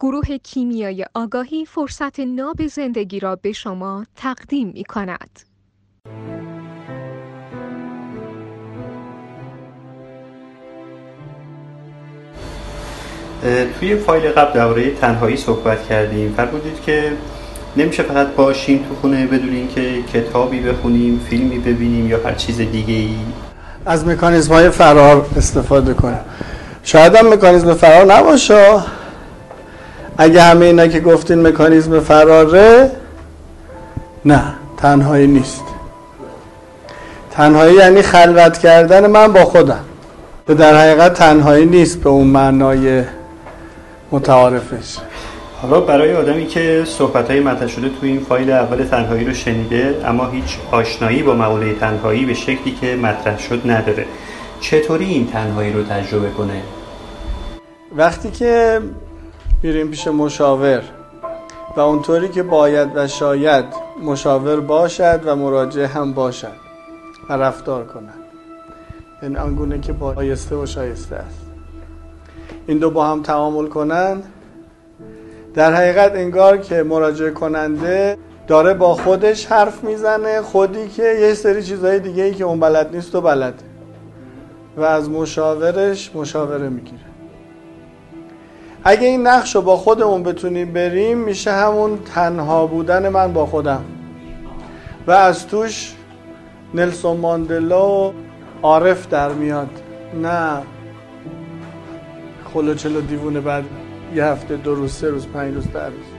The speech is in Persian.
گروه کیمیای آگاهی فرصت ناب زندگی را به شما تقدیم می کند. توی فایل قبل درباره تنهایی صحبت کردیم. فرمودید که نمیشه فقط باشیم تو خونه بدون اینکه کتابی بخونیم فیلمی ببینیم یا هر چیز دیگه ای از مکانیزم های فرار استفاده کنیم. شاید هم مکانیزم فرار نباشه. اگه همه اینا که گفتین مکانیزم فراره نه تنهایی نیست. تنهایی یعنی خلوت کردن من با خودم. که در حقیقت تنهایی نیست به اون معنای متعارفش. حالا برای آدمی که صحبت های مطرح شده تو این فایل اول تنهایی رو شنیده اما هیچ آشنایی با مقوله تنهایی به شکلی که مطرح شد نداره. چطوری این تنهایی رو تجربه کنه؟ وقتی که میریم پیش مشاور. و اونطوری که باید و شاید مشاور باشد و مراجع هم باشد و رفتار کند. این یعنی آنگونه که بایسته و شایسته است. این دو با هم تعامل کنند. در حقیقت انگار که مراجعه کننده داره با خودش حرف می‌زنه خودی که یه سری چیزهای دیگه ای که اون بلد نیست و بلد و از مشاورش مشاوره می‌گیره. اگه این نقش رو با خودمون بتونیم بریم میشه همون تنها بودن من با خودم. و از توش نلسون ماندلا و عارف در میاد. نه. خلوچلو دیوونه بعد یه هفته دو روز سه روز پنج روز در روز.